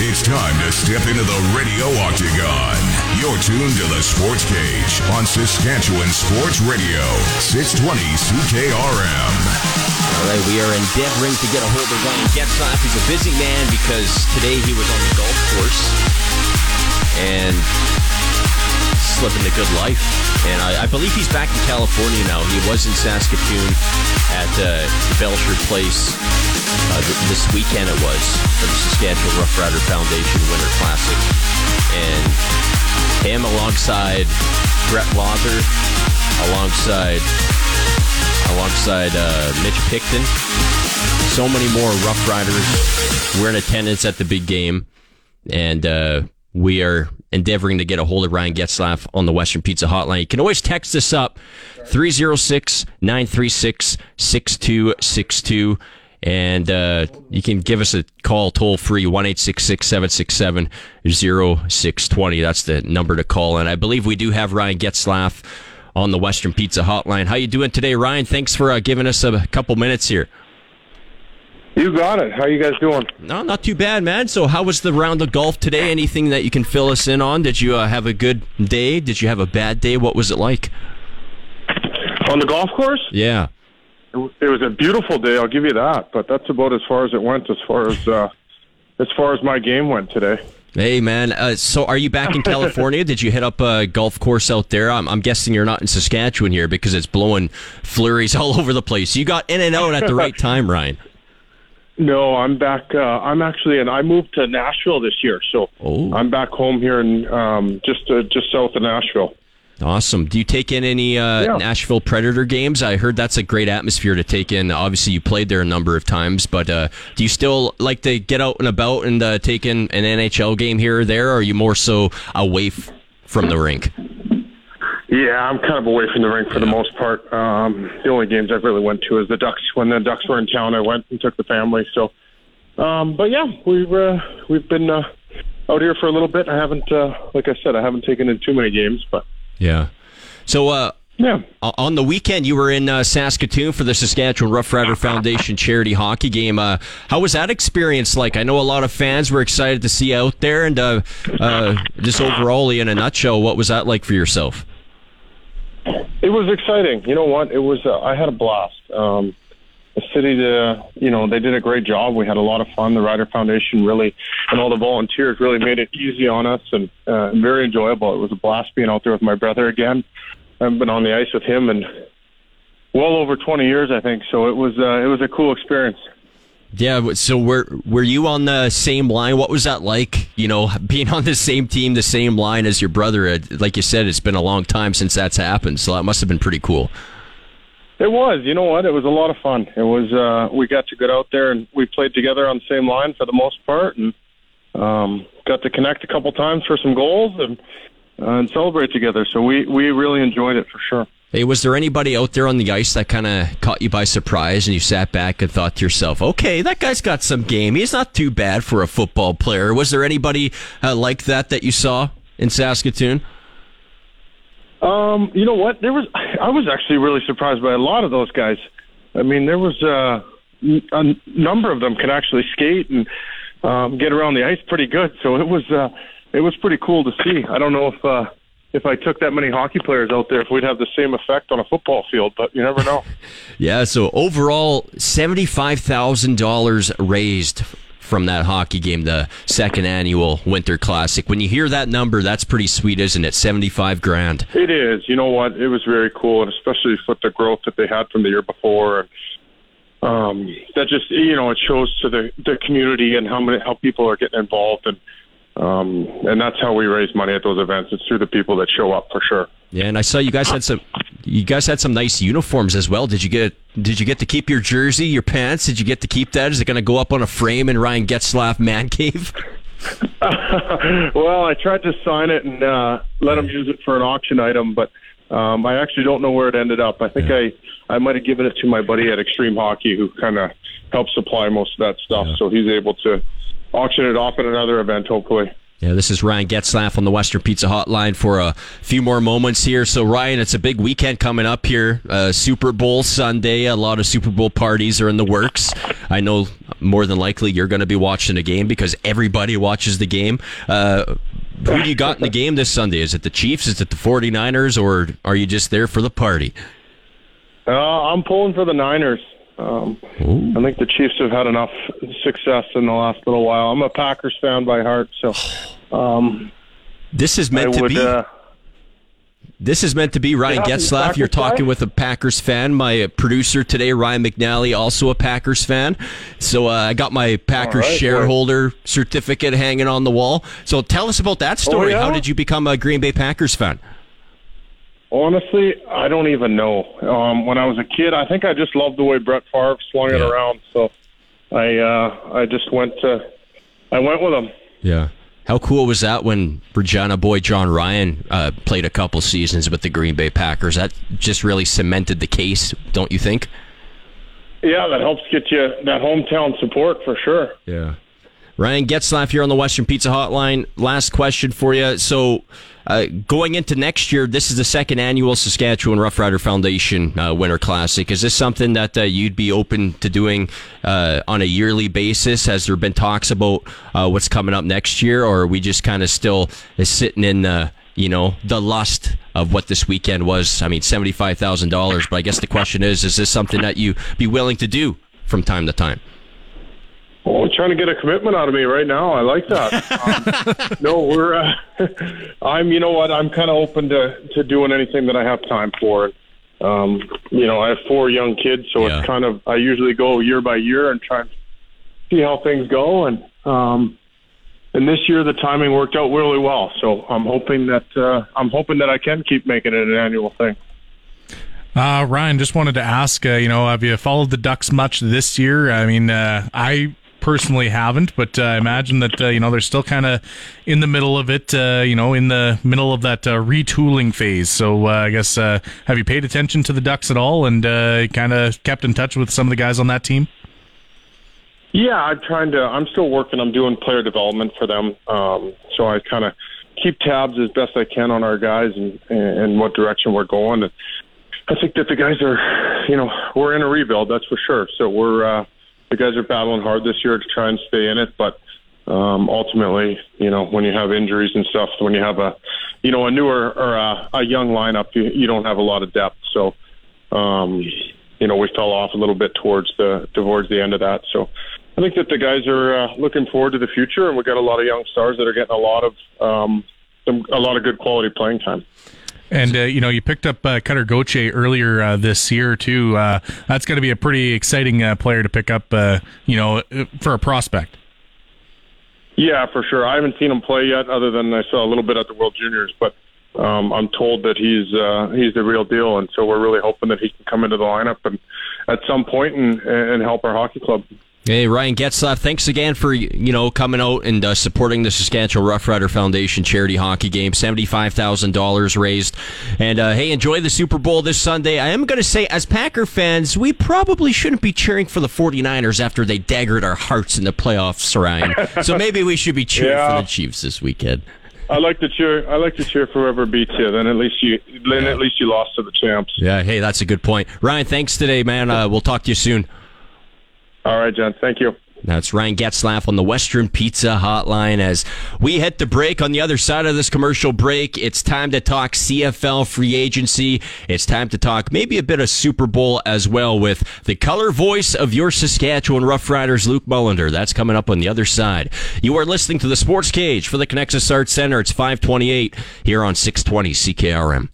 It's time to step into the radio octagon. You're tuned to the Sports Cage on Saskatchewan Sports Radio, 620 CKRM. All right, we are endeavoring to get a hold of Ryan Getzlaf. He's a busy man because today he was on the golf course living the good life. And I, I, believe he's back in California now. He was in Saskatoon at uh, the Belsher Place uh, th- this weekend. It was for the Saskatchewan Roughrider Foundation Winter Classic, and him alongside Brett Lauther, alongside alongside uh, Mitch Picton. So many more Roughriders were in attendance at the big game, and uh, we are endeavoring to get a hold of Ryan Getzlaf on the Western Pizza Hotline. You can always text us up 306 936 6262. And uh, you can give us a call toll free, 1 767 0620. That's the number to call. And I believe we do have Ryan Getzlaf on the Western Pizza Hotline. How you doing today, Ryan? Thanks for uh, giving us a couple minutes here. You got it. How are you guys doing? No, not too bad, man. So, how was the round of golf today? Anything that you can fill us in on? Did you uh, have a good day? Did you have a bad day? What was it like? On the golf course? Yeah. It was a beautiful day. I'll give you that. But that's about as far as it went. As far as uh, as far as my game went today. Hey man, uh, so are you back in California? Did you hit up a golf course out there? I'm, I'm, guessing you're not in Saskatchewan here because it's blowing flurries all over the place. You got in and out at the right time, Ryan. No, I'm back. Uh, I'm actually, and I moved to Nashville this year, so oh. I'm back home here in um, just uh, just south of Nashville. Awesome. Do you take in any uh, yeah. Nashville Predator games? I heard that's a great atmosphere to take in. Obviously, you played there a number of times, but uh, do you still like to get out and about and uh, take in an NHL game here or there, or are you more so away f- from the rink? Yeah, I'm kind of away from the rink for yeah. the most part. Um, the only games I've really went to is the Ducks. When the Ducks were in town, I went and took the family. So, um, but yeah, we've uh, we've been uh, out here for a little bit. I haven't, uh, like I said, I haven't taken in too many games, but yeah. So, uh, yeah. On the weekend, you were in uh, Saskatoon for the Saskatchewan Roughrider Foundation charity hockey game. Uh, how was that experience like? I know a lot of fans were excited to see out there, and uh, uh just overall, in a nutshell, what was that like for yourself? It was exciting. You know what? It was. Uh, I had a blast. Um, the city, the you know, they did a great job. We had a lot of fun. The Rider Foundation really, and all the volunteers really made it easy on us and uh, very enjoyable. It was a blast being out there with my brother again. I've been on the ice with him and well over 20 years, I think. So it was uh, it was a cool experience. Yeah. So were were you on the same line? What was that like? You know, being on the same team, the same line as your brother. Like you said, it's been a long time since that's happened. So that must have been pretty cool. It was. You know what? It was a lot of fun. It was. uh We got to get out there and we played together on the same line for the most part, and um got to connect a couple times for some goals and uh, and celebrate together. So we we really enjoyed it for sure. Hey, was there anybody out there on the ice that kind of caught you by surprise and you sat back and thought to yourself, okay, that guy's got some game. He's not too bad for a football player. Was there anybody uh, like that that you saw in Saskatoon? Um, you know what? There was. I was actually really surprised by a lot of those guys. I mean, there was uh, a number of them could actually skate and um, get around the ice pretty good. So it was uh, it was pretty cool to see. I don't know if uh, if I took that many hockey players out there, if we'd have the same effect on a football field, but you never know. yeah, so overall, $75,000 raised from that hockey game, the second annual Winter Classic. When you hear that number, that's pretty sweet, isn't it? 75 grand. It is. You know what? It was very cool, and especially with the growth that they had from the year before. And, um, that just, you know, it shows to the, the community and how many, how people are getting involved and, um, and that's how we raise money at those events. It's through the people that show up for sure. Yeah, and I saw you guys had some, you guys had some nice uniforms as well. Did you get, did you get to keep your jersey, your pants? Did you get to keep that? Is it going to go up on a frame in Ryan Getzlaf Man Cave? well, I tried to sign it and uh, let them use it for an auction item, but um, I actually don't know where it ended up. I think yeah. I I might have given it to my buddy at Extreme Hockey, who kind of helps supply most of that stuff. Yeah. So he's able to auction it off at another event, hopefully. Yeah, this is Ryan Getzlaf on the Western Pizza Hotline for a few more moments here. So, Ryan, it's a big weekend coming up here. Uh, Super Bowl Sunday. A lot of Super Bowl parties are in the works. I know more than likely you're going to be watching the game because everybody watches the game. Uh, who do you got in the game this Sunday? Is it the Chiefs? Is it the 49ers? Or are you just there for the party? Uh, I'm pulling for the Niners. Um, I think the Chiefs have had enough success in the last little while. I'm a Packers fan by heart, so um, this is meant I to would, be. Uh, This is meant to be Ryan Yeah, Getzlaf. You're talking guy? with a Packers fan. My producer today, Ryan McNally, also a Packers fan. So uh, I got my Packers right, shareholder certificate hanging on the wall. So tell us about that story. Oh, yeah? How did you become a Green Bay Packers fan? Honestly, I don't even know. Um, when I was a kid, I think I just loved the way Brett Favre swung it around. So I uh, I just went to I went with him. Yeah. How cool was that when Regina boy Jon Ryan uh, played a couple seasons with the Green Bay Packers? That just really cemented the case, don't you think? Yeah, that helps get you that hometown support for sure. Yeah. Ryan Getzlaf here on the Western Pizza Hotline. Last question for you. So, uh, going into next year, this is the second annual Saskatchewan Roughrider Foundation uh, Winter Classic. Is this something that uh, you'd be open to doing uh, on a yearly basis? Has there been talks about uh, what's coming up next year, or are we just kind of still uh, sitting in the you know the lust of what this weekend was? I mean, seventy five thousand dollars. But I guess the question is: Is this something that you be willing to do from time to time? Oh, trying to get a commitment out of me right now. I like that. um, no, we're. Uh, I'm. You know what? I'm kind of open to to doing anything that I have time for. Um, you know, I have four young kids, so Yeah. it's kind of. I usually go year by year and try and see how things go, and um, and this year the timing worked out really well. So I'm hoping that uh, I'm hoping that I can keep making it an annual thing. Uh, Ryan, just wanted to ask, uh, you know, have you followed the Ducks much this year? I mean, uh, I personally haven't, but uh, I imagine that, uh, you know, they're still kind of in the middle of it, uh, you know, in the middle of that uh, retooling phase. So uh, I guess, uh, have you paid attention to the Ducks at all and kind of kept in touch with some of the guys on that team? Yeah, I'm trying to. I'm still working. I'm doing player development for them. Um, so I kind of keep tabs as best I can on our guys and and what direction we're going. And I think that the guys are, you know, we're in a rebuild. That's for sure. So we're uh, the guys are battling hard this year to try and stay in it. But um, ultimately, you know, when you have injuries and stuff, when you have a, you know, a newer or a, a young lineup, you, you don't have a lot of depth. So. Um, you know, we fell off a little bit towards the towards the end of that. So I think that the guys are uh, looking forward to the future, and we got a lot of young stars that are getting a lot of um, some a lot of good quality playing time. And uh, you know, you picked up uh, Cutter Gauthier earlier uh, this year too. Uh, that's going to be a pretty exciting uh, player to pick up. Uh, you know, for a prospect. Yeah, for sure. I haven't seen him play yet, other than I saw a little bit at the World Juniors, but. Um, I'm told that he's uh, he's the real deal, and so we're really hoping that he can come into the lineup and at some point and and help our hockey club. Hey, Ryan Getzlaf, thanks again for, you know, coming out and uh, supporting the Saskatchewan Roughrider Foundation charity hockey game. $75,000 raised. And, uh, hey, enjoy the Super Bowl this Sunday. I am going to say, as Packer fans, we probably shouldn't be cheering for the 49ers after they daggered our hearts in the playoffs, Ryan. so maybe we should be cheering Yeah. for the Chiefs this weekend. I like to cheer. I like to cheer for whoever beats you. Then at least you then at least you lost to the champs. Yeah, hey, that's a good point. Ryan, thanks today, man. Uh, we'll talk to you soon. All right, John. Thank you. That's Ryan Getzlaf on the Western Pizza Hotline. As we hit the break on the other side of this commercial break, it's time to talk CFL free agency. It's time to talk maybe a bit of Super Bowl as well with the color voice of your Saskatchewan Roughriders, Luke Mullender. That's coming up on the other side. You are listening to the Sports Cage for the Conexus Arts Center. It's 528 here on 620 CKRM.